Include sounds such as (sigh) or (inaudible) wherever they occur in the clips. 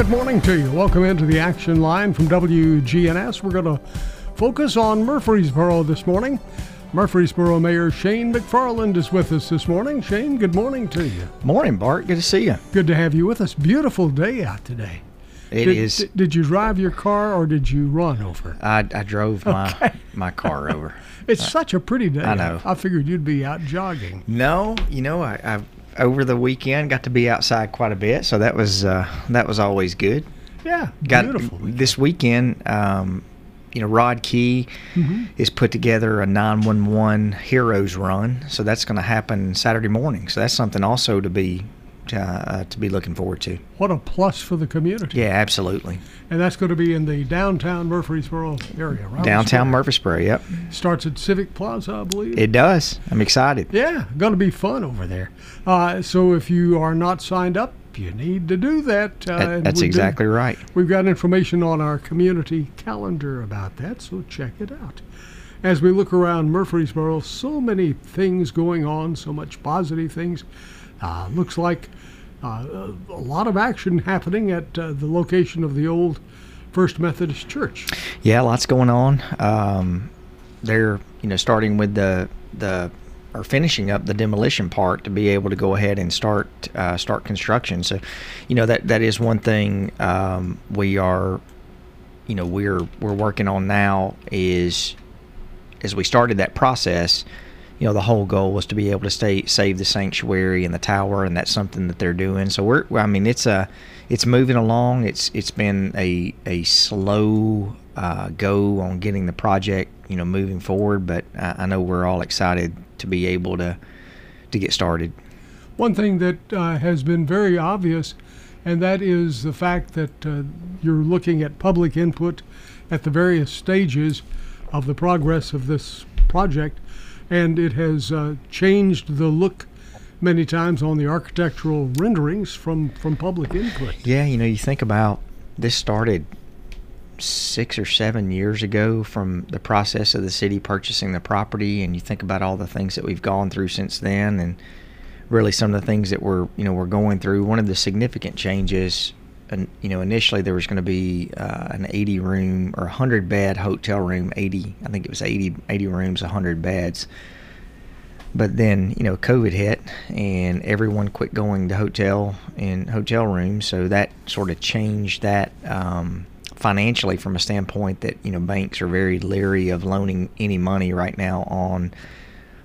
Good morning to you. Welcome into the action line from WGNS. We're going to focus on Murfreesboro this morning. Murfreesboro Mayor Shane McFarland is with us this morning. Shane, good morning to you. Morning, Bart. Good to see you. Good to have you with us. Beautiful day out today. It did, is. Did, did you drive your car or did you run over? I, I drove my my car over. (laughs) It's such a pretty day. I know. I figured you'd be out jogging. No, you know, I, I over the weekend got to be outside quite a bit, so that was uh, that was always good. Yeah, Got beautiful. this weekend. Um, you know, Rod Key Mm-hmm. has put together a 911 Heroes Run, so that's going to happen Saturday morning. So that's something also to be uh, to be looking forward to. What a plus for the community. Yeah, absolutely. And that's going to be in the downtown Murfreesboro area, right? Downtown Murfreesboro. Yep, Starts at Civic Plaza, I believe. it does. I'm excited. Yeah, going to be fun over there. Uh, so if you are not signed up, you need to do that. Uh, That- that's exactly right. We've got information on our community calendar about that, so check it out. As we look around Murfreesboro, so many things going on, so much positive things. Uh, looks like uh, a lot of action happening at uh, the location of the old First Methodist Church. Yeah, lots going on. Um, they're you know starting with the the or finishing up the demolition part to be able to go ahead and start uh, start construction. So, you know that that is one thing um, we are you know we're we're working on now is as we started that process. You know, the whole goal was to be able to stay save the sanctuary and the tower, and that's something that they're doing. So we're, I mean, it's a, it's moving along. It's it's been a a slow uh, go on getting the project, you know, moving forward. But I, I know we're all excited to be able to to get started. One thing that uh, has been very obvious, and that is the fact that uh, you're looking at public input at the various stages of the progress of this project, and it has uh, changed the look many times on the architectural renderings from, from public input. Yeah, you know, you think about this started six or seven years ago from the process of the city purchasing the property, and you think about all the things that we've gone through since then, and really some of the things that we're you know we're going through. One of the significant changes, and you know, initially there was going to be uh, an 80 room or 100 bed hotel room, 80, I think it was 80 80 rooms, 100 beds. But then, you know, COVID hit and everyone quit going to hotel and hotel rooms. So that sort of changed that um, financially from a standpoint that, you know, banks are very leery of loaning any money right now on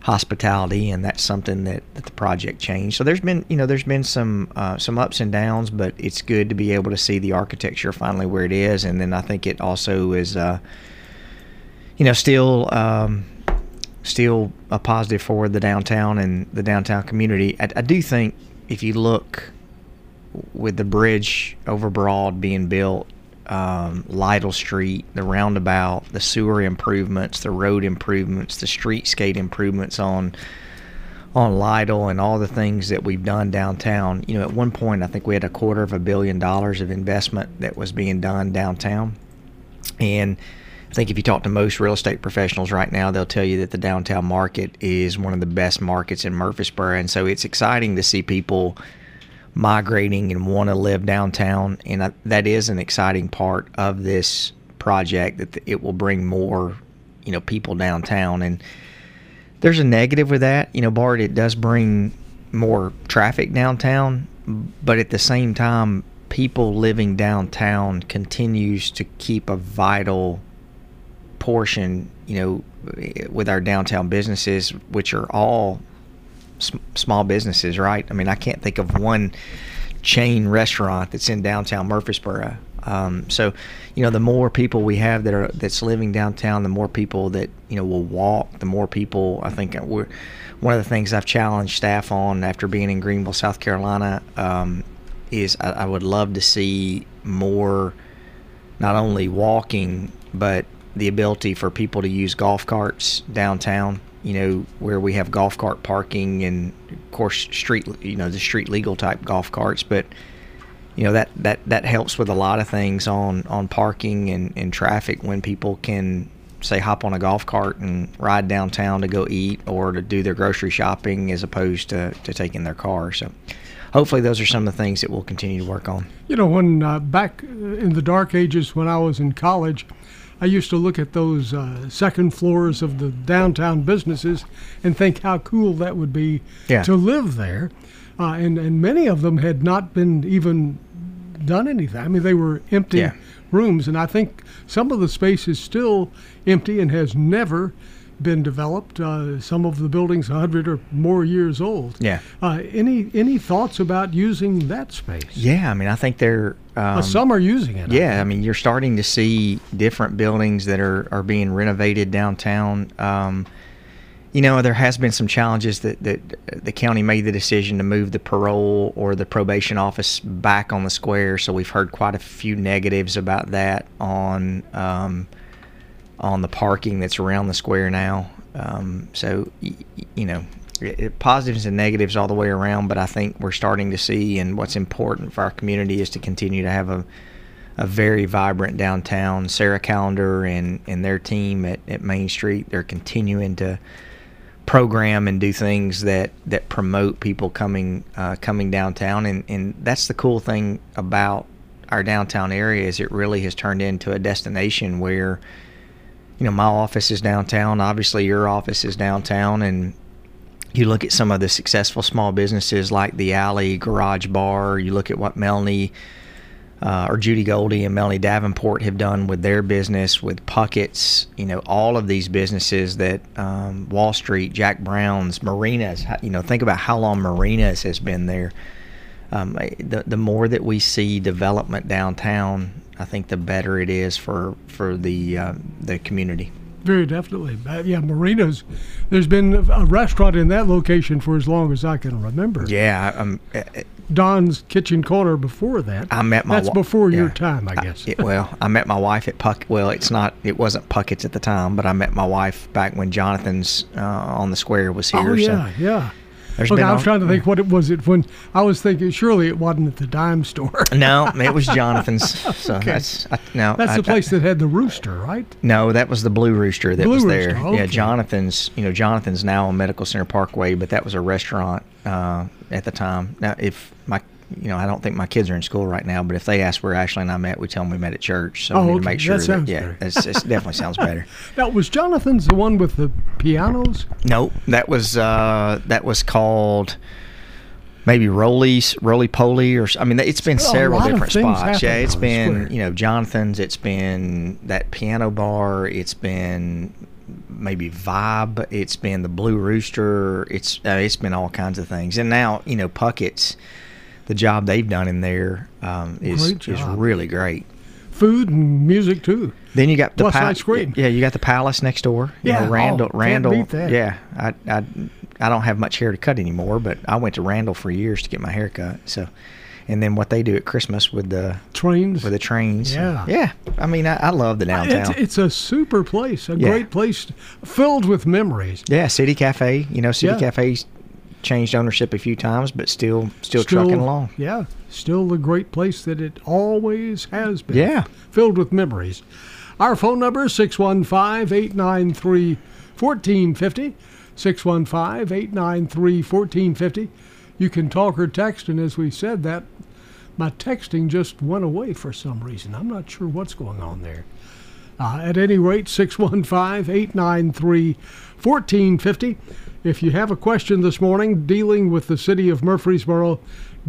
hospitality. And that's something that, that the project changed. So there's been, you know, there's been some, uh, some ups and downs, but it's good to be able to see the architecture finally where it is. And then I think it also is, uh, you know, still, um, still a positive for the downtown and the downtown community. I, I do think if you look with the bridge over Broad being built, um, Lytle Street, the roundabout, the sewer improvements, the road improvements, the streetscape improvements on on Lytle, and all the things that we've done downtown. You know, at one point, I think we had a quarter of a billion dollars of investment that was being done downtown, and I think if you talk to most real estate professionals right now, they'll tell you that the downtown market is one of the best markets in Murfreesboro. And so it's exciting to see people migrating and want to live downtown. And I, that is an exciting part of this project that it will bring more, you know, people downtown. And there's a negative with that. You know, Bart, it does bring more traffic downtown, but at the same time, people living downtown continues to keep a vital portion, you know, with our downtown businesses, which are all sm- small businesses, right? I mean, I can't think of one chain restaurant that's in downtown Murfreesboro. Um, so, you know, the more people we have that are that's living downtown, the more people that you know will walk. The more people, I think, we're one of the things I've challenged staff on after being in Greenville, South Carolina, um, is I, I would love to see more, not only walking, but the ability for people to use golf carts downtown. You know, where we have golf cart parking and, of course, street. You know, the street legal type golf carts, but you know that that that helps with a lot of things on on parking and, and traffic when people can say hop on a golf cart and ride downtown to go eat or to do their grocery shopping as opposed to, to taking their car so hopefully those are some of the things that we'll continue to work on You know, when uh, back in the dark ages when I was in college, I used to look at those uh, second floors of the downtown businesses and think how cool that would be Yeah. to live there. Uh, and, and many of them had not been even done anything. I mean, they were empty Yeah. rooms, and I think some of the space is still empty and has never been developed. Uh, some of the buildings 100 or more years old. Yeah. Uh, any any thoughts about using that space? yeah i mean i think they're um, Uh, some are using it. I Yeah, I mean, you're starting to see different buildings that are, are being renovated downtown. Um, you know, there has been some challenges that, that the county made the decision to move the parole or the probation office back on the square. So we've heard quite a few negatives about that on um, on the parking that's around the square now. Um, so you know, it- positives and negatives all the way around. But I think we're starting to see, and what's important for our community is to continue to have a a very vibrant downtown. Sarah Callender and, and their team at, at Main Street, they're continuing to program and do things that, that promote people coming uh, coming downtown. And, and that's the cool thing about our downtown area is it really has turned into a destination where, you know, my office is downtown. Obviously, your office is downtown, and you look at some of the successful small businesses like the Alley Garage Bar. You look at what Melanie uh, or Judy Goldie and Melanie Davenport have done with their business, with Puckett's, you know, all of these businesses that um, Wall Street, Jack Brown's, Marinas, you know, think about how long Marinas has been there. Um, the, the more that we see development downtown, I think the better it is for, for the, uh, the community. Very definitely. Uh, yeah, Marina's. There's been a restaurant in that location for as long as I can remember. Yeah, um, uh, Don's Kitchen Corner before that. I met my That's wa- before your time, I guess. it- well, I met my wife at Puck. Well, it's not. It wasn't Puckett's at the time, but I met my wife back when Jonathan's uh, on the square was here. oh yeah, so yeah. There's been I was all- trying to think what it was. It when I was thinking surely it wasn't at the dime store. (laughs) No, it was (laughs) Jonathan's. So Okay. that's I, no. That's I- the place that had the rooster, right? No, that was the Blue Rooster that Blue was Rooster, there. okay. Yeah, Jonathan's. You know, Jonathan's now on Medical Center Parkway, but that was a restaurant uh, at the time. Now, if my, you know, I don't think my kids are in school right now, but if they ask where Ashley and I met, we tell them we met at church. So Oh, we need okay. to make sure that, sounds yeah, it's definitely sounds better. (laughs) Now was Jonathan's the one with the pianos? Nope, that was uh, that was called maybe Rolly's Roly Poly or I mean it's been several different spots. Yeah, it's been you know Jonathan's. It's been that piano bar. It's been maybe Vibe. It's been the Blue Rooster. It's uh, it's been all kinds of things. And now you know Puckett's. The job they've done in there um, is is really great. Food and music too. Then you got the Plus pa- Yeah, you got the palace next door. You Yeah, know, Randall. oh, Randall. Yeah, I, I I don't have much hair to cut anymore, but I went to Randall for years to get my hair cut. So, and then what they do at Christmas with the Trains. with the trains. Yeah. yeah. I mean, I, I love the downtown. It's, it's a super place, a Yeah. great place filled with memories. yeah, City Cafe. You know, City Yeah. Cafe's changed ownership a few times, but still still, trucking along. Yeah, still the great place that it always has been. Yeah. Filled with memories. Our phone number is 615 893 1450. 615 893 1450. You can talk or text, and as we said, that my texting just went away for some reason. I'm not sure what's going on there. Uh, at any rate, 615 893 1450. If you have a question this morning dealing with the city of Murfreesboro,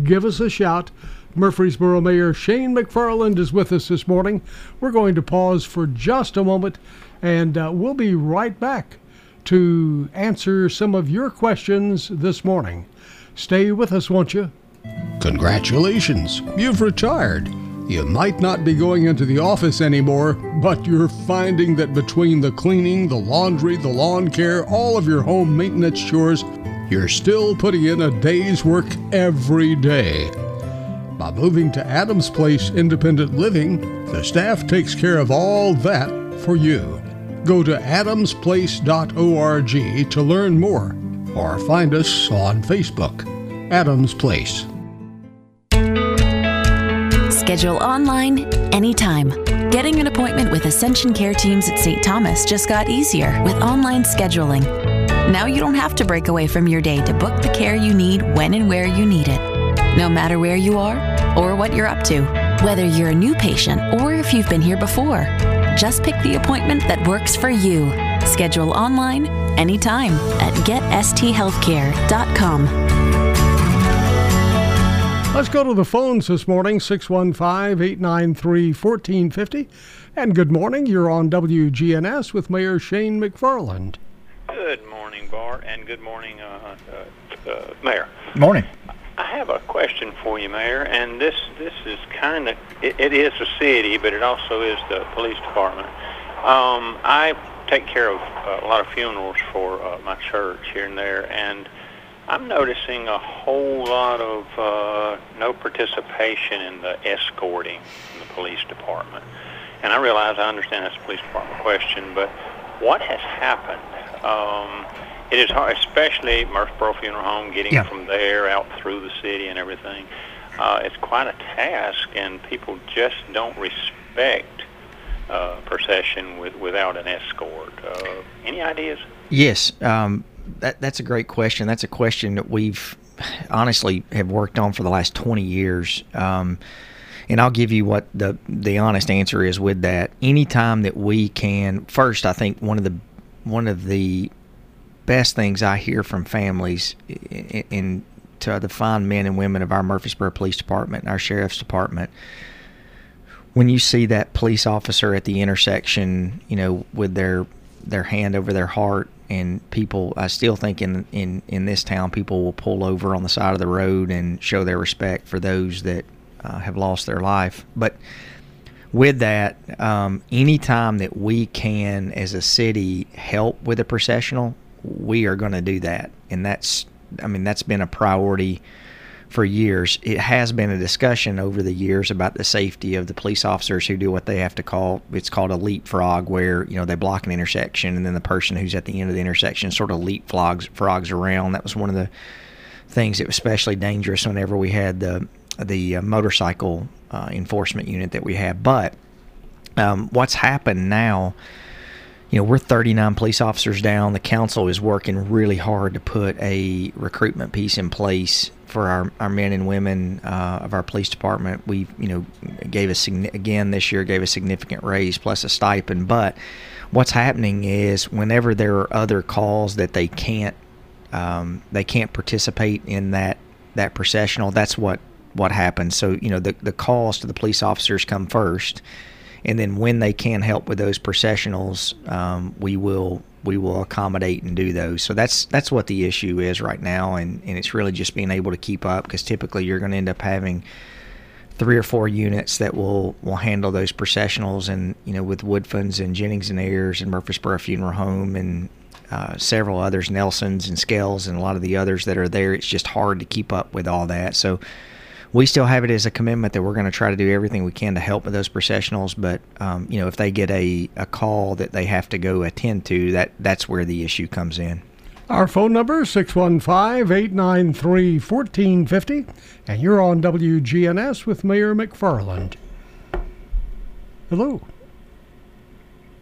give us a shout. Murfreesboro Mayor Shane McFarland is with us this morning. We're going to pause for just a moment and uh, we'll be right back to answer some of your questions this morning. Stay with us, won't you? Congratulations, you've retired. You might not be going into the office anymore, but you're finding that between the cleaning, the laundry, the lawn care, all of your home maintenance chores, you're still putting in a day's work every day. By moving to Adams Place Independent Living, the staff takes care of all that for you. Go to adamsplace.org to learn more or find us on Facebook. Adams Place. Schedule online anytime. Getting an appointment with Ascension Care Teams at St. Thomas just got easier with online scheduling. Now you don't have to break away from your day to book the care you need when and where you need it. No matter where you are or what you're up to, whether you're a new patient or if you've been here before, just pick the appointment that works for you. Schedule online anytime at getsthealthcare.com. Let's go to the phones this morning 615 893 1450. And good morning. You're on WGNS with Mayor Shane McFarland. Good morning, Bart, and good morning, uh, uh, uh, Mayor. Morning. I have a question for you, Mayor, and this this is kind of it, it is a city, but it also is the police department. Um, I take care of uh, a lot of funerals for uh, my church here and there, and I'm noticing a whole lot of uh, no participation in the escorting in the police department. And I realize I understand that's a police department question, but what has happened? Um, it is hard, especially Murfreesboro Funeral Home, getting Yeah. from there out through the city and everything. Uh, it's quite a task, and people just don't respect uh, procession with, without an escort. Uh, any ideas? Yes, um, that that's a great question. That's a question that we've honestly have worked on for the last 20 years. Um, and I'll give you what the the honest answer is with that. Anytime that we can, first, I think one of the one of the best things I hear from families in to the fine men and women of our Murfreesboro Police Department and our Sheriff's Department when you see that police officer at the intersection, you know, with their their hand over their heart, and people, I still think in in in this town, people will pull over on the side of the road and show their respect for those that uh, have lost their life. But with that, um, anytime that we can, as a city, help with a processional, we are going to do that, and that's, I mean, that's been a priority for years. It has been a discussion over the years about the safety of the police officers who do what they have to call it's called a leapfrog, where you know they block an intersection and then the person who's at the end of the intersection sort of leapfrogs frogs around. That was one of the things that was especially dangerous whenever we had the the uh, motorcycle uh, enforcement unit that we had. But um, what's happened now? you know, we're 39 police officers down. The council is working really hard to put a recruitment piece in place for our, our men and women uh, of our police department. We, you know, gave a again this year gave a significant raise plus a stipend. But what's happening is whenever there are other calls that they can't um, they can't participate in that that processional. That's what what happens. So you know the the calls to the police officers come first, and then when they can help with those processionals, um, we will we will accommodate and do those. So that's that's what the issue is right now, and and it's really just being able to keep up because typically you're going to end up having three or four units that will will handle those processionals, and you know with Woodfins and Jennings and Ayers and Murfreesboro Funeral Home and uh, several others, Nelsons and Scales and a lot of the others that are there. It's just hard to keep up with all that. So we still have it as a commitment that we're going to try to do everything we can to help with those processionals. But um, you know, if they get a, a call that they have to go attend to, that that's where the issue comes in. Our phone number 615-893-1450 and you're on WGNS with Mayor McFarland. Hello.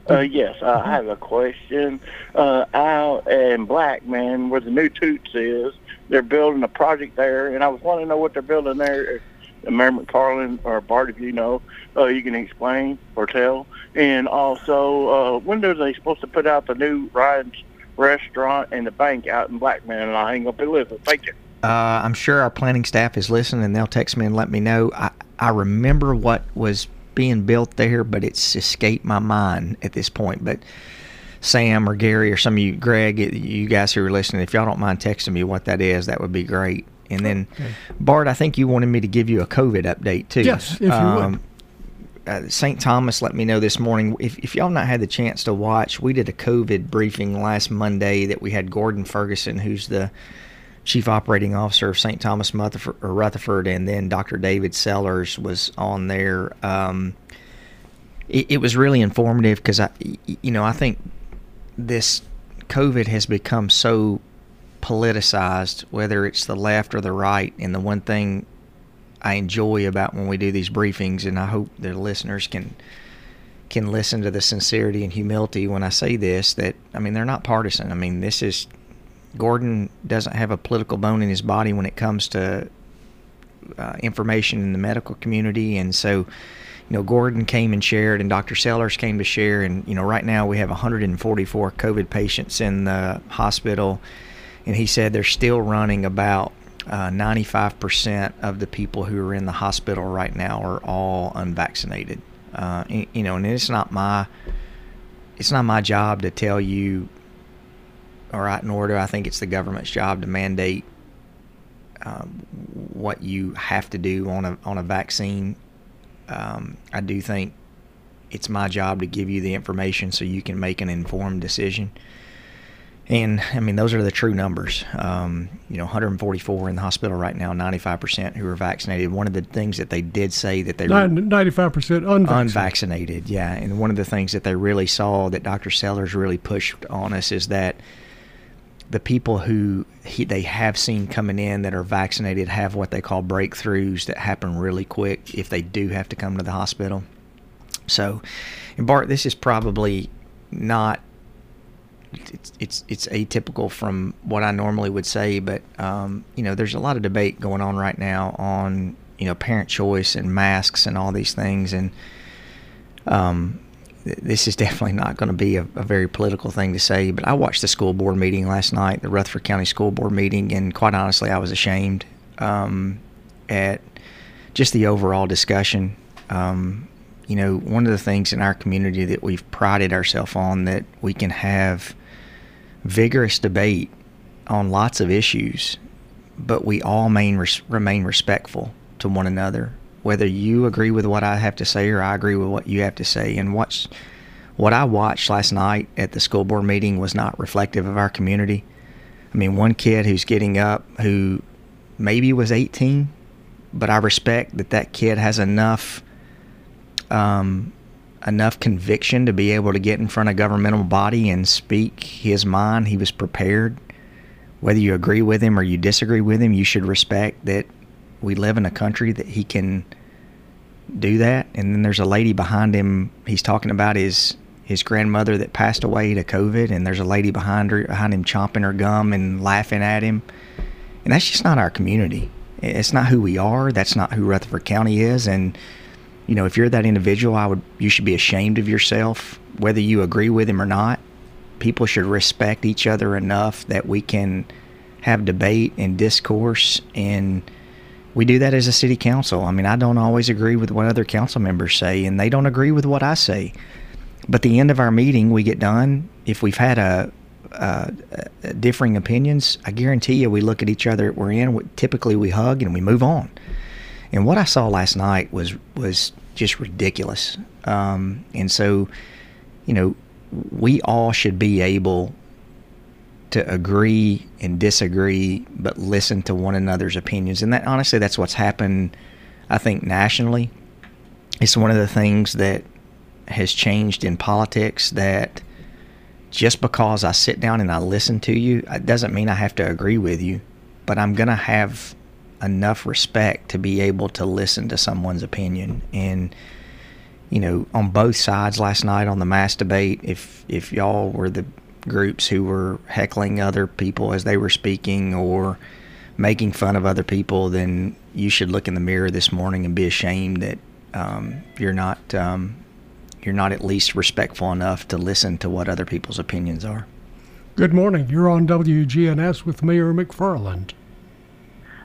Uh, yes, uh, I have a question. Uh, out in Blackman, where the new Toots is, they're building a project there, and I was wanting to know what they're building there. Uh, Mayor McFarland or Bart, if you know, uh, you can explain or tell. And also, uh, when are they supposed to put out the new Ryan's restaurant and the bank out in Blackman? And I ain't gonna be listening. Thank you. Uh, I'm sure our planning staff is listening, and they'll text me and let me know. I, I remember what was being built there, but it's escaped my mind at this point. But Sam or Gary or some of you, Greg, you guys who are listening, if y'all don't mind texting me what that is, that would be great. And then, Bart, I think you wanted me to give you a COVID update too. Yes, if you would. uh, St. Thomas let me know this morning. If, if y'all not had the chance to watch, we did a COVID briefing last Monday that we had Gordon Ferguson, who's the chief operating officer of St. Thomas Rutherford, and then Dr. David Sellers was on there. Um, it, it was really informative because I, you know, I think this COVID has become so politicized, whether it's the left or the right. And the one thing I enjoy about when we do these briefings, and I hope the listeners can can listen to the sincerity and humility when I say this. That I mean, they're not partisan. I mean, this is Gordon doesn't have a political bone in his body when it comes to uh, information in the medical community, and so you know, Gordon came and shared, and Dr. Sellers came to share. And, you know, right now we have 144 COVID patients in the hospital. And he said they're still running about uh, 95% of the people who are in the hospital right now are all unvaccinated. Uh, you know, and it's not my it's not my job to tell you, all right, nor do I think it's the government's job to mandate um, what you have to do on a on a vaccine um, I do think it's my job to give you the information so you can make an informed decision. And I mean, those are the true numbers. Um, you know, 144 in the hospital right now, 95% who are vaccinated. One of the things that they did say that they were 95% unvaccinated. unvaccinated, yeah. And one of the things that they really saw that Dr. Sellers really pushed on us is that the people who he, they have seen coming in that are vaccinated have what they call breakthroughs that happen really quick if they do have to come to the hospital. So, and Bart, this is probably not. It's it's it's atypical from what I normally would say, but um, you know, there's a lot of debate going on right now on you know parent choice and masks and all these things, and um, this is definitely not going to be a, a, very political thing to say, but I watched the school board meeting last night, the Rutherford County School Board meeting, and quite honestly, I was ashamed um, at just the overall discussion. Um, you know, one of the things in our community that we've prided ourselves on that we can have vigorous debate on lots of issues, but we all remain, remain respectful to one another whether you agree with what I have to say or I agree with what you have to say. And what's what I watched last night at the school board meeting was not reflective of our community. I mean, one kid who's getting up who maybe was 18, but I respect that that kid has enough um, enough conviction to be able to get in front of governmental body and speak his mind. He was prepared. Whether you agree with him or you disagree with him, you should respect that we live in a country that he can do that. And then there's a lady behind him. He's talking about his his grandmother that passed away to COVID, and there's a lady behind her behind him chomping her gum and laughing at him. And that's just not our community. It's not who we are. That's not who Rutherford County is. And you know, if you're that individual, I would you should be ashamed of yourself, whether you agree with him or not. People should respect each other enough that we can have debate and discourse and we do that as a city council. I mean, I don't always agree with what other council members say, and they don't agree with what I say. But the end of our meeting, we get done. If we've had a, a, a differing opinions, I guarantee you, we look at each other. We're in. Typically, we hug and we move on. And what I saw last night was was just ridiculous. Um, and so, you know, we all should be able to agree and disagree, but listen to one another's opinions. And that honestly, that's what's happened. I think nationally, it's one of the things that has changed in politics. That just because I sit down and I listen to you, it doesn't mean I have to agree with you, but I'm gonna have enough respect to be able to listen to someone's opinion and you know on both sides last night on the mass debate if if y'all were the groups who were heckling other people as they were speaking or making fun of other people, then you should look in the mirror this morning and be ashamed that um, you're not um, you're not at least respectful enough to listen to what other people's opinions are. Good morning. You're on WGNS with Mayor McFarland.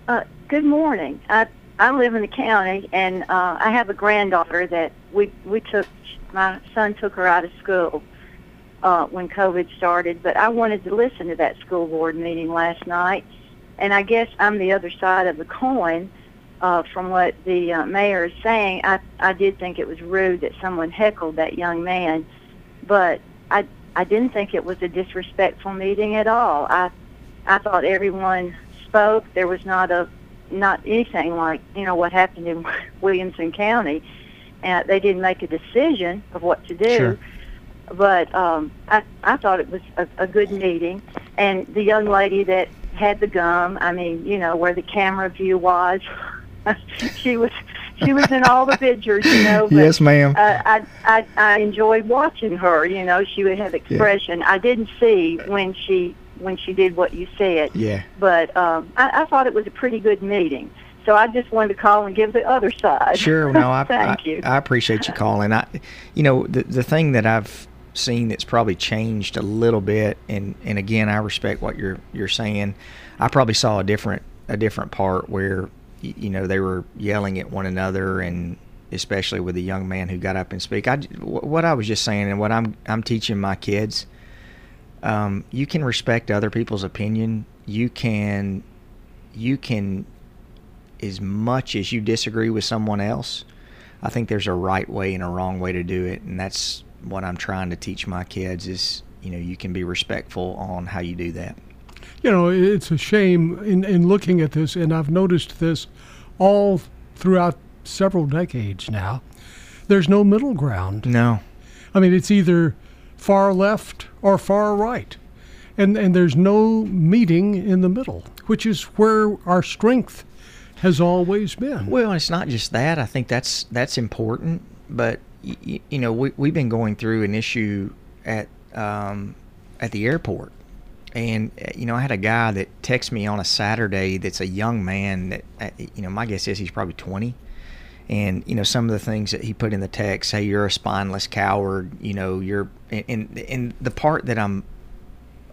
Uh, good morning. I I live in the county, and uh, I have a granddaughter that we we took. My son took her out of school uh, when COVID started, but I wanted to listen to that school board meeting last night. And I guess I'm the other side of the coin uh, from what the uh, mayor is saying, I I did think it was rude that someone heckled that young man, but I I didn't think it was a disrespectful meeting at all. I I thought everyone spoke. There was not a not anything like you know what happened in (laughs) Williamson County. And they didn't make a decision of what to do. Sure. But um, I I thought it was a, a good meeting, and the young lady that had the gum. I mean, you know where the camera view was. (laughs) she was she was in all the pictures, you know. But, Yes, ma'am. Uh, I I I enjoyed watching her. You know, she would have expression. I didn't see when she when she did what you said, Yeah. but um, I, I thought it was a pretty good meeting. So I just wanted to call and give the other side. Sure. No, I, (laughs) Thank I, you. I appreciate you calling. I, you know, the the thing that I've seen that's probably changed a little bit, and and again, I respect what you're you're saying. I probably saw a different a different part where you know they were yelling at one another, and especially with the young man who got up and speak. I what I was just saying, and what I'm I'm teaching my kids. Um, you can respect other people's opinion. You can, you can as much as you disagree with someone else, I think there's a right way and a wrong way to do it, and that's what I'm trying to teach my kids is you know you can be respectful on how you do that. You know, it's a shame in, in looking at this, and I've noticed this all throughout several decades now. There's no middle ground. No, I mean, it's either far left or far right. And, and there's no meeting in the middle, which is where our strength has always been. well, it's not just that. I think that's that's important, but y- y- you know we we've been going through an issue at um, at the airport, and uh, you know I had a guy that texted me on a Saturday that's a young man that uh, you know my guess is he's probably 20 and you know some of the things that he put in the text hey you're a spineless coward. You know you're and and, the part that i'm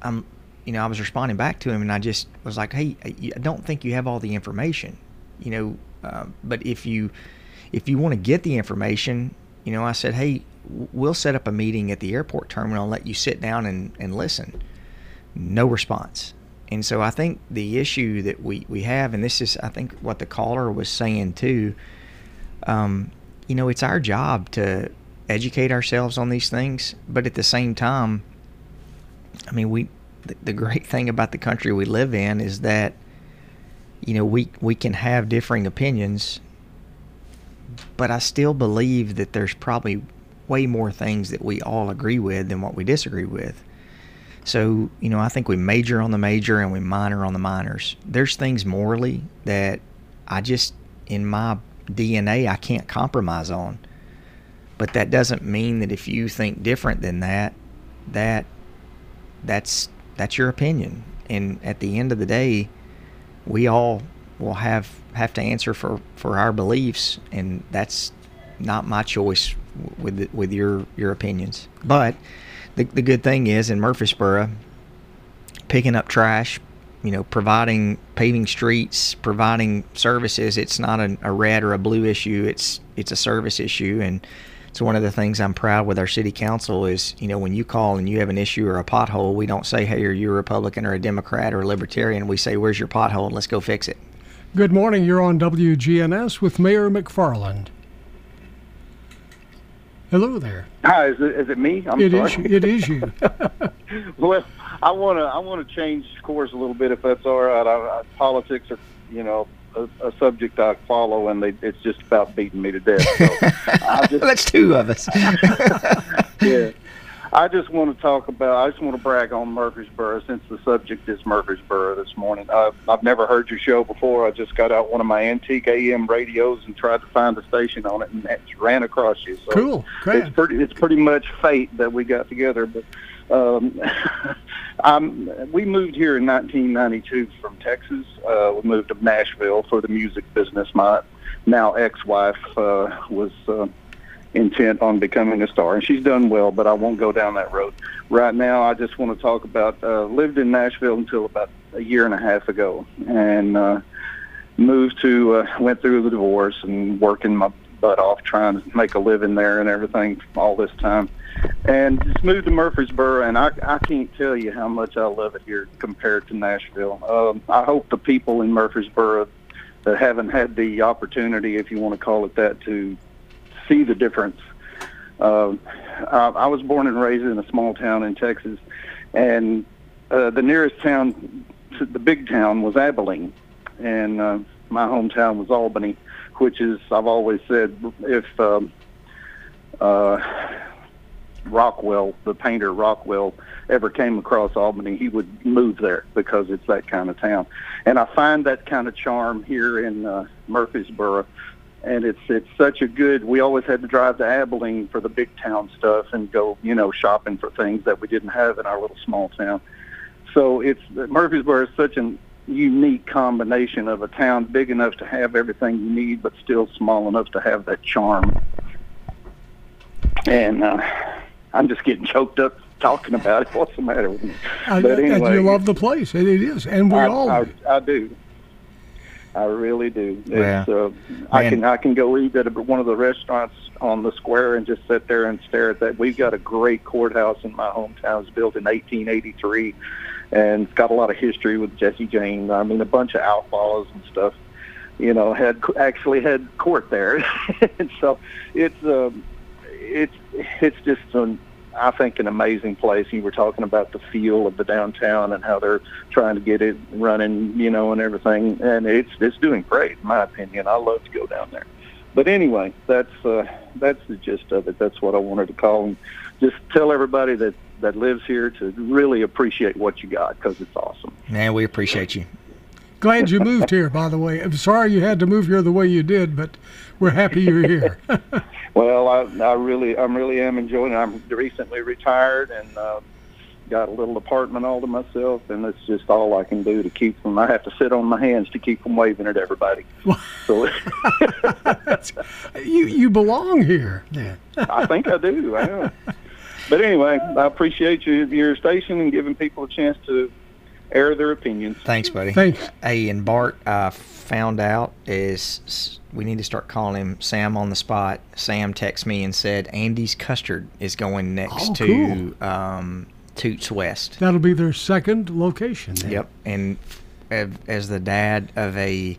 i'm you know i was responding back to him and i just was like hey i I don't think you have all the information you know uh, but if you if you want to get the information you know i said hey we'll set up a meeting at the airport terminal and let you sit down and, and listen. No response. And so i think the issue that we, we have and this is i think what the caller was saying too um, you know, it's our job to educate ourselves on these things, but at the same time, I mean, we the, the great (laughs) thing about the country we live in is that you know we we can have differing opinions, but I still believe that there's probably way more things that we all agree with than what we disagree with. So, you know, I think we major on the major and we minor on the minors. There's things morally that I just, in my DNA, I can't compromise on. But that doesn't mean that if you think different than that, that that's that's your opinion. And at the end of the day, we all will have have to answer for for our beliefs, and that's not my choice with with your your opinions. But the the good thing is in Murfreesboro, picking up trash, you know, providing paving streets, providing services. It's not a, a red or a blue issue. It's it's a service issue, and it's one of the things I'm proud with our city council is you know when you call and you have an issue or a pothole, we don't say hey are you a Republican or a Democrat or a Libertarian. We say where's your pothole let's go fix it. Good morning. You're on WGNS with Mayor McFarland. Hello there. Hi, is it, is it me? I'm It sorry. is. It is you. (laughs) (laughs) well, I want to I want to change course a little bit if that's all right. I, I, politics are you know a, a subject I follow, and they, it's just about beating me to death. So (laughs) just That's two of us. yeah. I just want to talk about. I just want to brag on Murfreesboro since the subject is Murfreesboro this morning. Uh, I've never heard your show before. I just got out one of my antique AM radios and tried to find a station on it, and it ran across you. So Cool. Great. it's pretty it's pretty much fate that we got together but um (laughs) I'm we moved here in 1992 from Texas uh we moved to Nashville for the music business my now ex-wife uh was uh intent on becoming a star. And she's done well but I won't go down that road. Right now I just want to talk about uh lived in Nashville until about a year and a half ago and uh moved to uh, went through the divorce and working my butt off trying to make a living there and everything all this time. And just moved to Murfreesboro and I I can't tell you how much I love it here compared to Nashville. Um I hope the people in Murfreesboro that haven't had the opportunity, if you want to call it that, to see the difference. Uh, I, was born and raised in a small town in Texas, and uh, the nearest town, to the big town, was Abilene, and uh, my hometown was Albany, which is I've always said if um, uh, Rockwell, the painter Rockwell, ever came across Albany, he would move there because it's that kind of town. And I find that kind of charm here in uh, Murfreesboro. And it's it's such a good. We always had to drive to Abilene for the big town stuff and go, you know, shopping for things that we didn't have in our little small town. So it's Murfreesboro is such an unique combination of a town big enough to have everything you need, but still small enough to have that charm. And uh, I'm just getting choked up talking about it. (laughs) What's the matter with me? But anyway, you love the place. It, it is, and we I, all. I, I do. I really do. Yeah. Uh, I can I can go eat at a, one of the restaurants on the square and just sit there and stare at that. We've got a great courthouse in my hometown. It's built in 1883, and it's got a lot of history with Jesse James. I mean, a bunch of outlaws and stuff. You know, had actually had court there, (laughs) and so it's um, it's it's just an I think an amazing place. You were talking about the feel of the downtown and how they're trying to get it running, you know, and everything. And it's it's doing great, in my opinion. I love to go down there. But anyway, that's uh, that's the gist of it. That's what I wanted to call and just tell everybody that that lives here to really appreciate what you got because it's awesome. Man, we appreciate you. Glad you moved here, by the way. I'm sorry you had to move here the way you did, but we're happy you're here. (laughs) Well, I, I really, I really am enjoying it. I'm recently retired and uh, got a little apartment all to myself, and it's just all I can do to keep them. I have to sit on my hands to keep them waving at everybody. So (laughs) you you belong here, then. I think I do. I am. But anyway, I appreciate you, your station, and giving people a chance to air their opinions. Thanks, buddy. Thanks. Hey, and Bart, I found out is s- we need to start calling him Sam on the spot. Sam texted me and said Andy's Custard is going next Oh, to um, Toots West. That'll be their second location. Then. Yep, and as, as the dad of a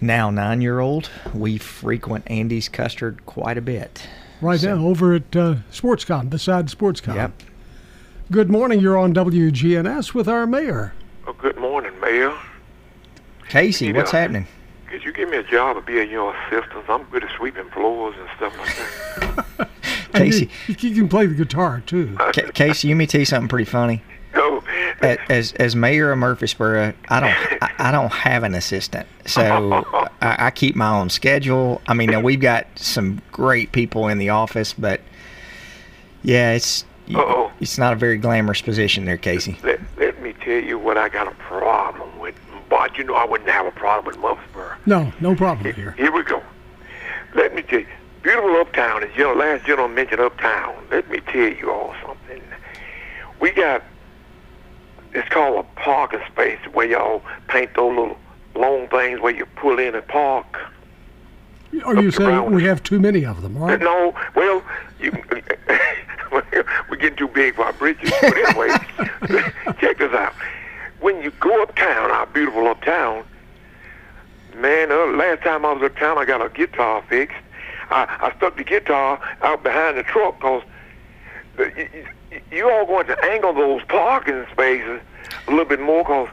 now nine-year-old, we frequent Andy's Custard quite a bit. Right So- now, over at uh, SportsCom, beside SportsCom. Yep. Good morning. You're on WGNS with our mayor. Oh, good morning, Mayor. Casey, what's Yeah. happening? Could you give me a job of being your assistant? I'm good at sweeping floors and stuff like that. (laughs) Casey, you, you can play the guitar too. (laughs) Ca- Casey, you may tell you something pretty funny. No, As as mayor of Murfreesboro, I don't I, I don't have an assistant, so I, I keep my own schedule. I mean, now we've got some great people in the office, but yeah, it's Uh-oh. it's not a very glamorous position there, Casey. let, let me tell you what I got a problem But you know I wouldn't have a problem with Murfreesboro. No, no problem here. Here we go. Let me tell you, beautiful uptown. As your last gentleman mentioned uptown. Let me tell you all something. We got it's called a parking space where y'all paint those little long things where you pull in and park. Are you saying we have too many of them, right? No, well, you (laughs) we're getting too big for our britches. But anyway, (laughs) check this out. When you go uptown, our beautiful uptown, man, uh, last time I was uptown, I got a guitar fixed. I, I stuck the guitar out behind the truck because you, you, you all going to angle those parking spaces a little bit more because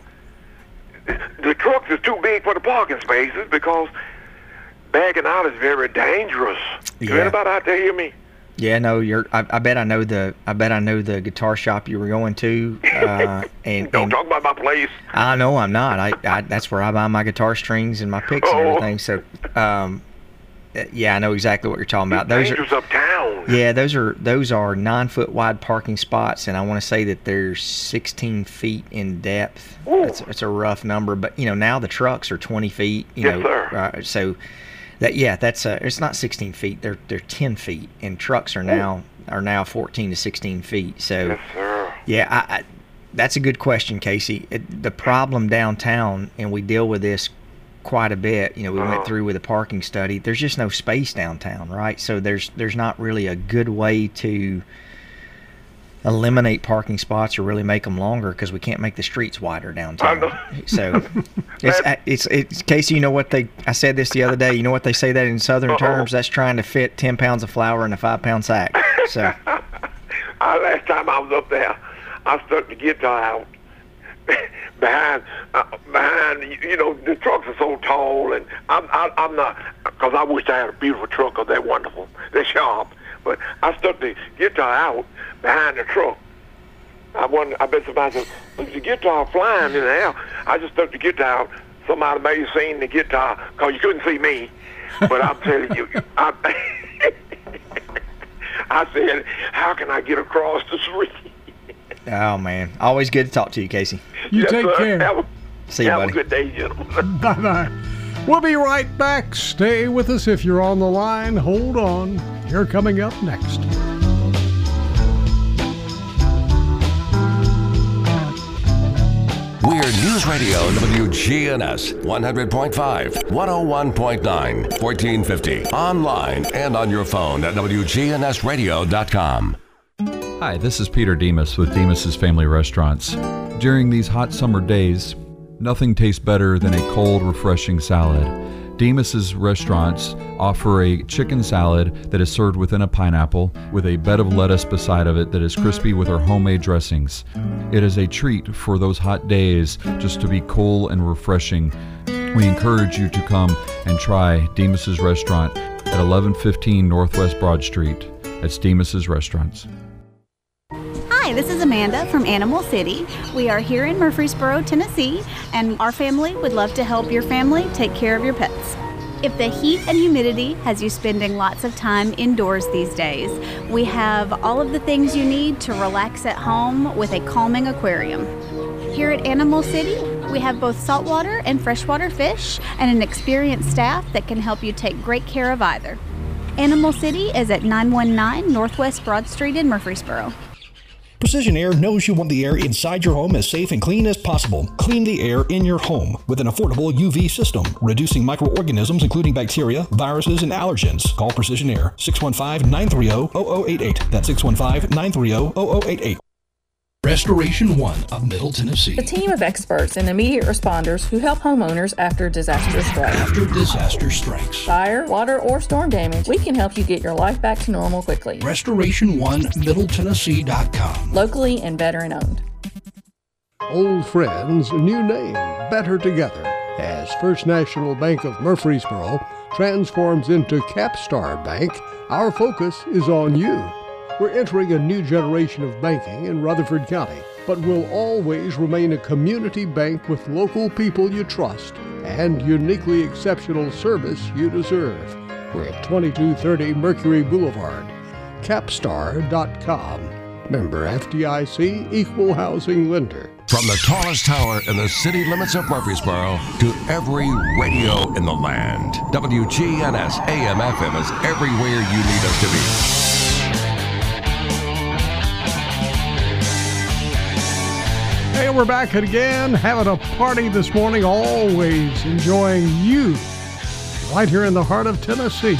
the trucks is too big for the parking spaces because backing out is very dangerous. Yeah. anybody out there hear me? Yeah, no, you're. I, I bet I know the. I bet I know the guitar shop you were going to. Uh, and, Don't and talk about my place. I know I'm not. I, I that's where I buy my guitar strings and my picks and Oh. everything. So, um, uh, yeah, I know exactly what you're talking about. Those are uptown. yeah, those are those are nine foot wide parking spots, and I want to say that they're 16 feet in depth. It's, it's a rough number, but you know now the trucks are 20 feet. You Yes, know, sir. uh, so that yeah, that's uh, it's not 16 feet. They're they're 10 feet, and trucks are now are now 14 to 16 feet. So Yes, sir. yeah, I, I, that's a good question, Casey. It, the problem downtown, and we deal with this quite a bit. You know, we Uh-huh. went through with a parking study. There's just no space downtown, right? So there's there's not really a good way to eliminate parking spots or really make them longer because we can't make the streets wider downtown. So (laughs) it's, it's it's Casey. You know what they? I said this the other day. You know what they say that in Southern Uh-oh. terms? That's trying to fit ten pounds of flour in a five pound sack. So (laughs) Uh, last time I was up there, I stuck the guitar out (laughs) behind, uh, behind. you- know, the trucks are so tall, and I'm, I, I'm not, because I wish I had a beautiful truck, 'cause they're wonderful, they're sharp. But I stuck the guitar out behind the truck. I wonder, I bet somebody said, "Look, the guitar flying in the air." I just stuck the guitar out. Somebody may have seen the guitar, cause you couldn't see me. But I'm telling you, (laughs) I, (laughs) I said, "How can I get across the street?" oh man, always good to talk to you, Casey. You Yes, take sir. care. Have a, See you, have buddy. a good day, gentlemen. (laughs) Bye bye. We'll be right back. Stay with us if you're on the line. Hold on. You're coming up next. We're News Radio WGNS 100.5, 101.9, 1450. Online and on your phone at WGNSradio.com. Hi, this is Peter Demos with Demos's Family Restaurants. During these hot summer days, nothing tastes better than a cold, refreshing salad. Demos's restaurants offer a chicken salad that is served within a pineapple with a bed of lettuce beside of it that is crispy with our homemade dressings. It is a treat for those hot days just to be cool and refreshing. We encourage you to come and try Demos's restaurant at 1115 Northwest Broad Street. at Demos's Restaurants. Amanda from Animal City. We are here in Murfreesboro, Tennessee, and our family would love to help your family take care of your pets. If the heat and humidity has you spending lots of time indoors these days, we have all of the things you need to relax at home with a calming aquarium. Here at Animal City, we have both saltwater and freshwater fish and an experienced staff that can help you take great care of either. Animal City is at 919 Northwest Broad Street in Murfreesboro. Precision Air knows you want the air inside your home as safe and clean as possible. Clean the air in your home with an affordable UV system, reducing microorganisms including bacteria, viruses, and allergens. Call Precision Air 615 930 0088. That's 615 930 0088. Restoration One of Middle Tennessee. A team of experts and immediate responders who help homeowners after disaster strikes. After disaster strikes. Fire, water, or storm damage, we can help you get your life back to normal quickly. Restoration One Middle MiddleTennessee.com. Locally and veteran owned. Old friends, new name, better together. As First National Bank of Murfreesboro transforms into Capstar Bank, our focus is on you. We're entering a new generation of banking in Rutherford County, but will always remain a community bank with local people you trust and uniquely exceptional service you deserve. We're at 2230 Mercury Boulevard. Capstar.com. Member FDIC Equal Housing Lender. From the tallest tower in the city limits of Murfreesboro to every radio in the land, WGNS AM FM is everywhere you need us to be. Hey, we're back again, having a party this morning, always enjoying you right here in the heart of Tennessee,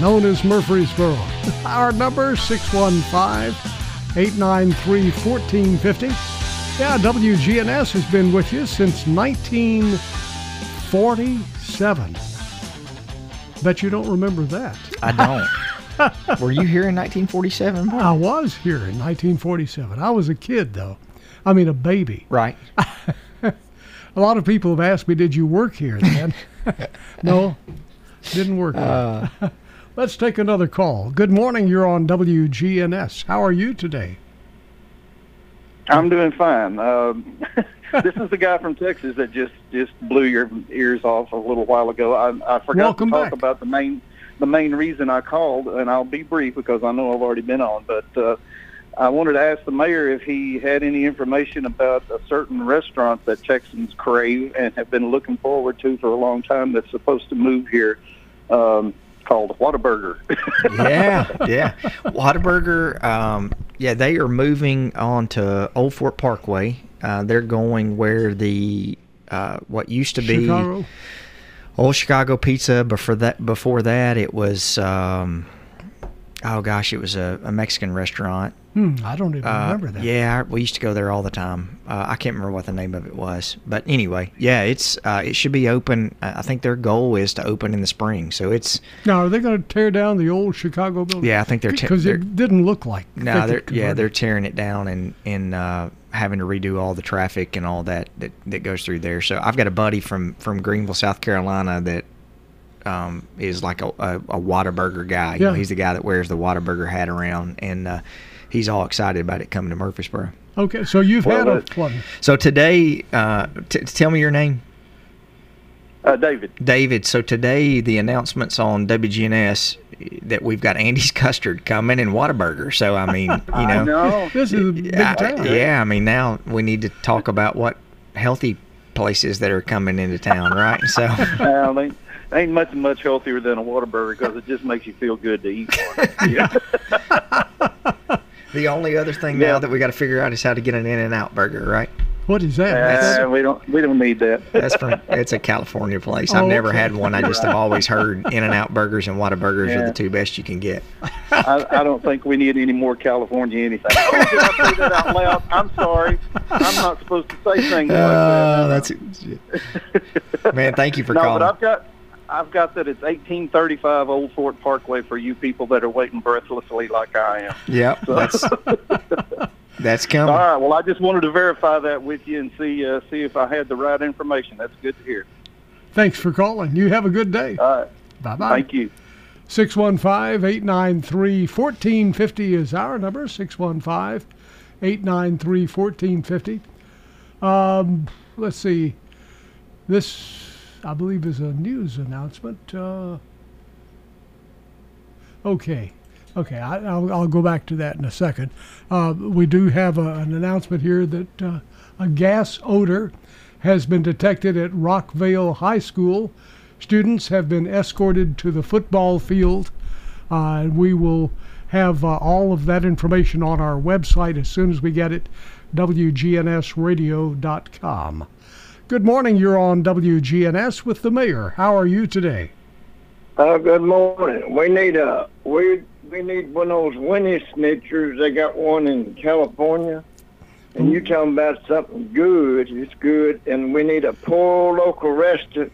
known as Murfreesboro. (laughs) Our number 615-893-1450. Yeah, WGNS has been with you since 1947. Bet you don't remember that. I don't. (laughs) Were you here in 1947? I was here in 1947. I was a kid, though. I mean, a baby. Right. (laughs) A lot of people have asked me, "Did you work here then?" (laughs) no, didn't work here. (laughs) Let's take another call. Good morning. You're on WGNS. How are you today? I'm doing fine. Um, this is the guy from Texas that just just blew your ears off a little while ago. I, I forgot Welcome to talk back. about the main the main reason I called, and I'll be brief because I know I've already been on. But uh, I wanted to ask the mayor if he had any information about a certain restaurant that Texans crave and have been looking forward to for a long time. That's supposed to move here, um, called Whataburger. (laughs) yeah, yeah. Whataburger, um, yeah, they are moving on to Old Fort Parkway. Uh, they're going where the uh, what used to be Chicago? Old Chicago Pizza. Before that, before that, it was um, oh gosh, it was a, a Mexican restaurant. Hmm, I don't even Uh, remember that. Yeah, we used to go there all the time. Uh, I can't remember what the name of it was, but anyway, yeah, it's uh, it should be open. I think their goal is to open in the spring, so it's Now, are they going to tear down the old Chicago building? Yeah, I think they're te- because they're- it didn't look like. no, that they're yeah they're tearing it down and and uh, having to redo all the traffic and all that, that that goes through there. So I've got a buddy from from Greenville, South Carolina that um, is like a, a, a Whataburger guy. You know, Yeah. he's the guy that wears the Whataburger hat around, and uh, he's all excited about it coming to Murfreesboro. Okay, so you've Well, had a one. So today, uh, t- tell me your name. Uh, David. David. So today, the announcements on WGNS that we've got Andy's (laughs) Custard coming and Whataburger. So I mean, (laughs) you I know, know. This is a big I- yeah. I mean, now we need to talk about what healthy places that are coming into town, right? So (laughs) Well, they ain't much much healthier than a Whataburger because it just makes you feel good to eat one. Yeah. (laughs) the only other thing now that we got to figure out is how to get an In-N-Out burger, right? What is that? Uh, we don't we don't need that. That's from it's a California place. I've Oh, never okay. had one. I just have always heard In-N-Out burgers and Whataburgers are Yeah. the two best you can get. I, I don't think we need any more California anything. Oh, did I say that out loud? I'm sorry. I'm not supposed to say things like Uh, that. that's man. Thank you for no, calling. but I've got I've got that it's 1835 Old Fort Parkway for you people that are waiting breathlessly like I am. Yep, So- that's (laughs) that's coming. All right. Well, I just wanted to verify that with you and see uh, see if I had the right information. That's good to hear. Thanks for calling. You have a good day. All right. Bye bye. Thank you. 615 893 1450 is our number. 615 893 1450. Um, let's see. This, I believe, is a news announcement. Uh, okay. Okay, I, I'll, I'll go back to that in a second. Uh, we do have a, an announcement here that uh, a gas odor has been detected at Rockvale High School. Students have been escorted to the football field. Uh, we will have uh, all of that information on our website as soon as we get it, WGNSradio.com. Good morning. You're on WGNS with the mayor. How are you today? Uh, good morning. We need a we we need one of those Wienerschnitzels. They got one in California, and you talking about something good. It's good, and we need a Pollo Loco restaurant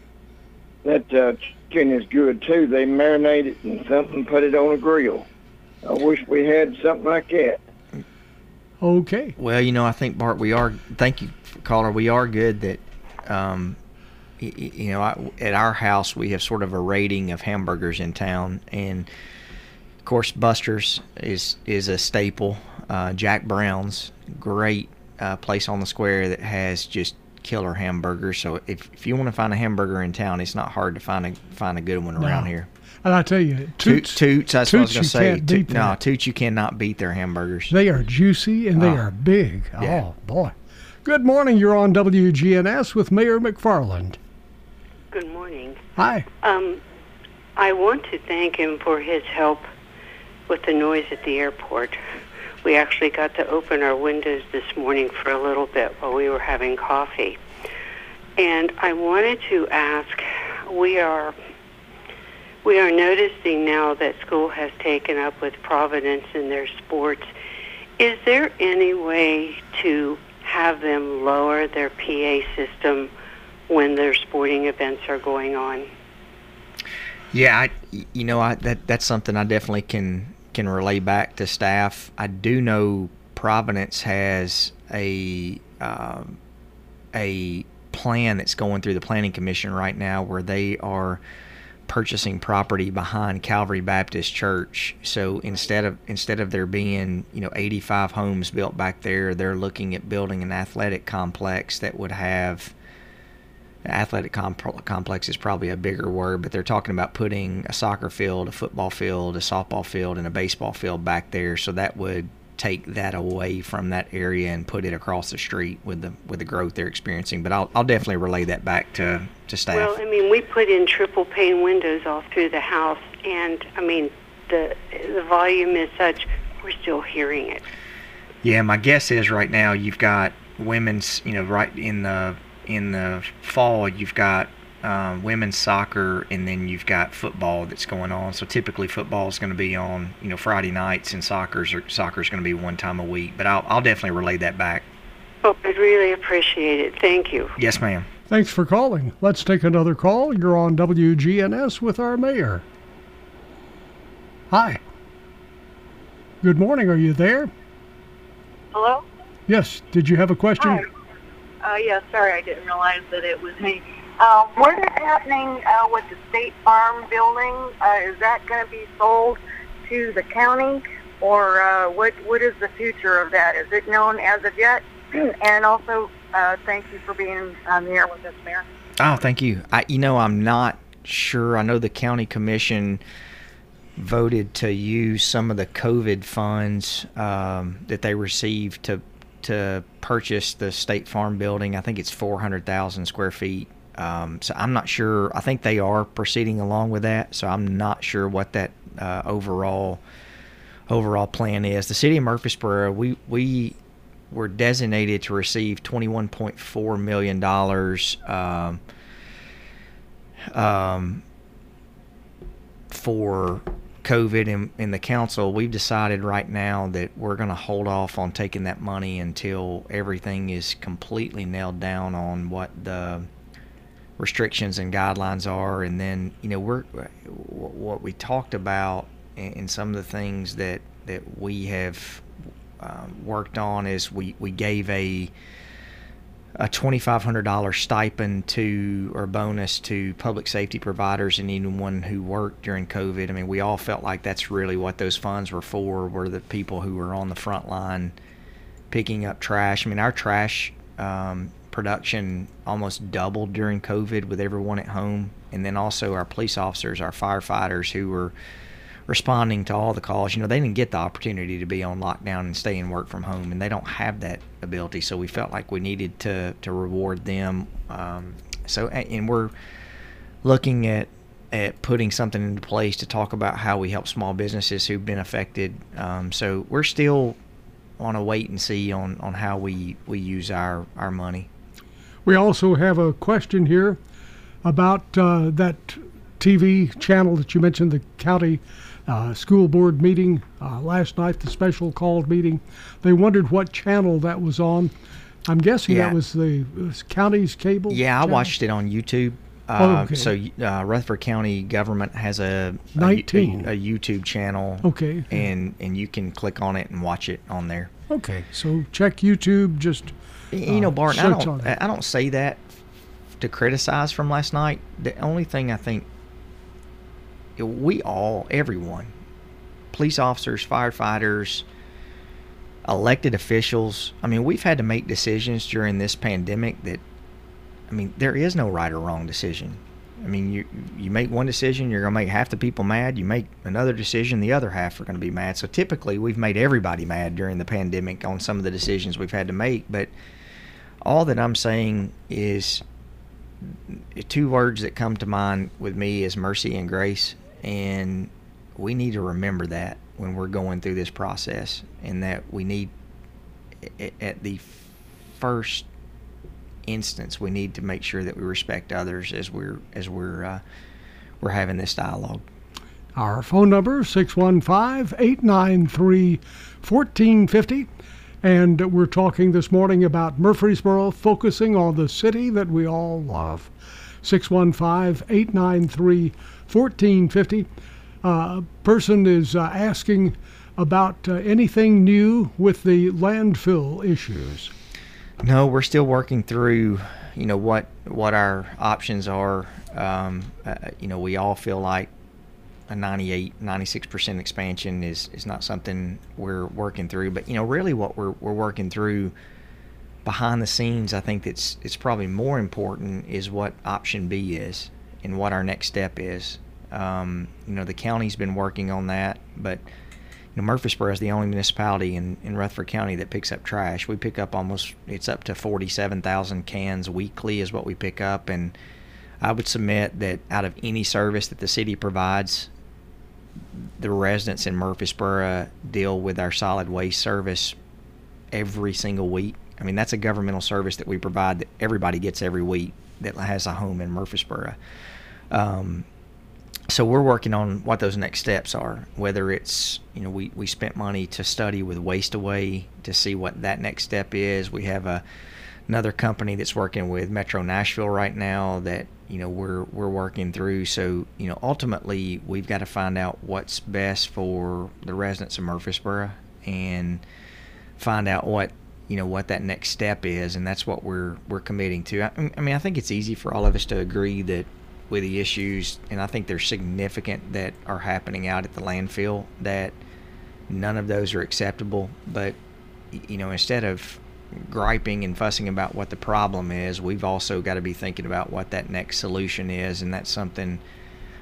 that uh, chicken is good too. They marinate it in something, put it on a grill. I wish we had something like that. Okay. Well, you know, I think Bart, we are. Thank you, caller. We are good that, um, you know, I, at our house we have sort of a rating of hamburgers in town, and of course Buster's is is a staple. Uh, Jack Brown's, great uh, place on the square that has just killer hamburgers. So if, if you want to find a hamburger in town, it's not hard to find a find a good one around No. here. And I tell you, Toots, Toots, Toots, that's what I was Toots gonna say. Toot- no. Toots, you cannot beat their hamburgers. They are juicy and they Oh. are big. Yeah. Oh, boy. Good morning. You're on WGNS with Mayor McFarland. Good morning. Hi. Um, I want to thank him for his help with the noise at the airport. We actually got to open our windows this morning for a little bit while we were having coffee. And I wanted to ask, we are we are noticing now that school has taken up with Providence in their sports. Is there any way to have them lower their PA system when their sporting events are going on? Yeah, I, you know, I, that that's something I definitely can can relay back to staff. I do know Providence has a um, a plan that's going through the planning commission right now where they are purchasing property behind Calvary Baptist Church. So instead of instead of there being you know 85 homes built back there, they're looking at building an athletic complex that would have athletic comp- complex is probably a bigger word, but they're talking about putting a soccer field, a football field, a softball field, and a baseball field back there. So that would take that away from that area and put it across the street with the with the growth they're experiencing. But I'll I'll definitely relay that back to to staff. Well, I mean, we put in triple pane windows all through the house, and I mean, the the volume is such we're still hearing it. Yeah, my guess is right now you've got women's, you know, right in the in the fall you've got um, women's soccer, and then you've got football that's going on. So typically football is going to be on you know Friday nights, and soccer's or soccer's going to be one time a week. But I'll I'll definitely relay that back. Oh, I'd really appreciate it. Thank you. Yes, ma'am. Thanks for calling. Let's take another call. You're on WGNS with our mayor. Hi. Good morning. Are you there? Hello? Yes. Did you have a question? Hi. Uh, yeah, sorry, I didn't realize that it was me. Um, what is happening uh, with the State Farm building? Uh, is that going to be sold to the county, or uh, what? What is the future of that? Is it known as of yet? (clears throat) and also, uh, thank you for being on the air with us, Mayor. Oh, thank you. I, you know, I'm not sure. I know the county commission voted to use some of the COVID funds um, that they received to to purchase the State Farm building. I think it's 400,000 square feet. Um, so I'm not sure. I think they are proceeding along with that. So I'm not sure what that uh, overall overall plan is. The city of Murfreesboro, we we were designated to receive 21.4 million dollars. Um, um, for COVID in, in the council, we've decided right now that we're going to hold off on taking that money until everything is completely nailed down on what the restrictions and guidelines are. And then, you know, we're what we talked about and some of the things that that we have um, worked on is we we gave a a $2,500 stipend to or bonus to public safety providers and anyone who worked during COVID. I mean, we all felt like that's really what those funds were for, were the people who were on the front line picking up trash. I mean, our trash um, production almost doubled during COVID with everyone at home. And then also our police officers, our firefighters who were responding to all the calls. You know, they didn't get the opportunity to be on lockdown and stay and work from home, and they don't have that ability. So we felt like we needed to to reward them. Um, so and we're looking at at putting something into place to talk about how we help small businesses who've been affected. Um, so we're still on a wait and see on on how we we use our our money. We also have a question here about uh, that TV channel that you mentioned, the county uh, school board meeting uh, last night, the special called meeting. They wondered what channel that was on. I'm guessing Yeah. that was the was county's cable. Yeah, I watched it on YouTube. Uh, Oh, okay. So uh, Rutherford County government has a a, 19. a, a YouTube channel. Okay. And and you can click on it and watch it on there. Okay, so check YouTube. Just you know, uh, Barton, I don't. I don't say that to criticize from last night. The only thing I think we all, everyone, police officers, firefighters, elected officials. I mean, we've had to make decisions during this pandemic that, I mean, there is no right or wrong decision. I mean, you you make one decision, you're gonna make half the people mad. You make another decision, the other half are gonna be mad. So typically, we've made everybody mad during the pandemic on some of the decisions we've had to make. But all that I'm saying is two words that come to mind with me is mercy and grace and we need to remember that when we're going through this process and that we need at the first instance we need to make sure that we respect others as we're as we're uh, we're having this dialogue Our phone number 615-893-1450 and we're talking this morning about Murfreesboro focusing on the city that we all love. 615-893-1450. Uh, person is uh, asking about uh, anything new with the landfill issues. No, we're still working through, you know, what what our options are. Um, uh, you know, we all feel like a 98, 96% expansion is, is not something we're working through. But, you know, really what we're, we're working through behind the scenes, I think that's it's probably more important is what option B is and what our next step is. Um, you know, the county's been working on that, but you know, Murfreesboro is the only municipality in, in Rutherford County that picks up trash. We pick up almost, it's up to 47,000 cans weekly is what we pick up. And I would submit that out of any service that the city provides, the residents in Murfreesboro deal with our solid waste service every single week. I mean, that's a governmental service that we provide that everybody gets every week. That has a home in Murfreesboro. Um, so we're working on what those next steps are. Whether it's you know we we spent money to study with Waste Away to see what that next step is. We have a another company that's working with Metro Nashville right now that you know we're we're working through. So you know ultimately we've got to find out what's best for the residents of Murfreesboro and find out what you know what that next step is, and that's what we're we're committing to. I, I mean I think it's easy for all of us to agree that with the issues, and I think they're significant that are happening out at the landfill. That none of those are acceptable. But you know, instead of griping and fussing about what the problem is, we've also got to be thinking about what that next solution is, and that's something.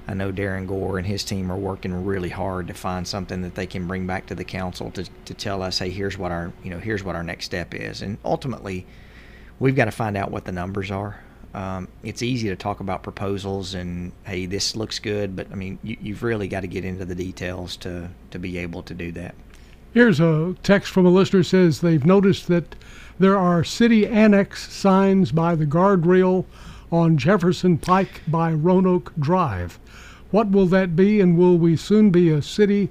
I know Darren Gore and his team are working really hard to find something that they can bring back to the council to, to tell us, hey, here's what our you know here's what our next step is, and ultimately, we've got to find out what the numbers are. Um, it's easy to talk about proposals and hey, this looks good, but I mean, you, you've really got to get into the details to to be able to do that. Here's a text from a listener says they've noticed that there are city annex signs by the guardrail on Jefferson Pike by Roanoke Drive. What will that be, and will we soon be a city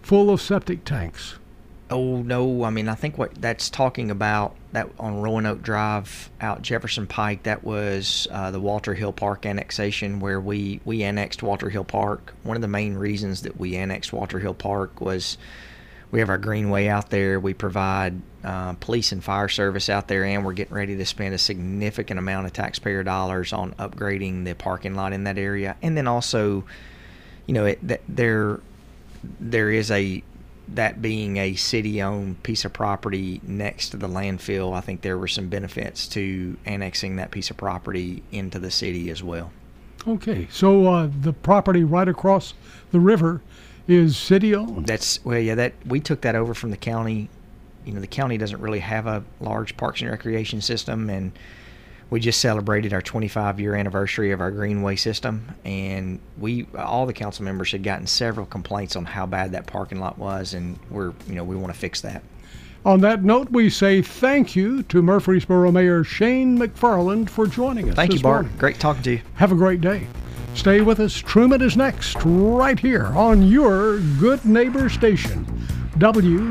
full of septic tanks? Oh no, I mean I think what that's talking about that on Roanoke Drive out Jefferson Pike that was uh, the Walter Hill Park annexation where we we annexed Walter Hill Park. One of the main reasons that we annexed Walter Hill Park was we have our greenway out there. We provide uh, police and fire service out there, and we're getting ready to spend a significant amount of taxpayer dollars on upgrading the parking lot in that area. And then also, you know, it, that there there is a that being a city-owned piece of property next to the landfill, I think there were some benefits to annexing that piece of property into the city as well. Okay, so uh, the property right across the river is city-owned. That's well, yeah. That we took that over from the county. You know, the county doesn't really have a large parks and recreation system, and we just celebrated our 25 year anniversary of our greenway system and we all the council members had gotten several complaints on how bad that parking lot was and we're you know we want to fix that On that note, we say thank you to Murfreesboro Mayor Shane McFarland for joining us. thank you bart morning. great talking to you Have a great day. Stay with us. Truman is next, right here on your Good Neighbor Station, WGNS.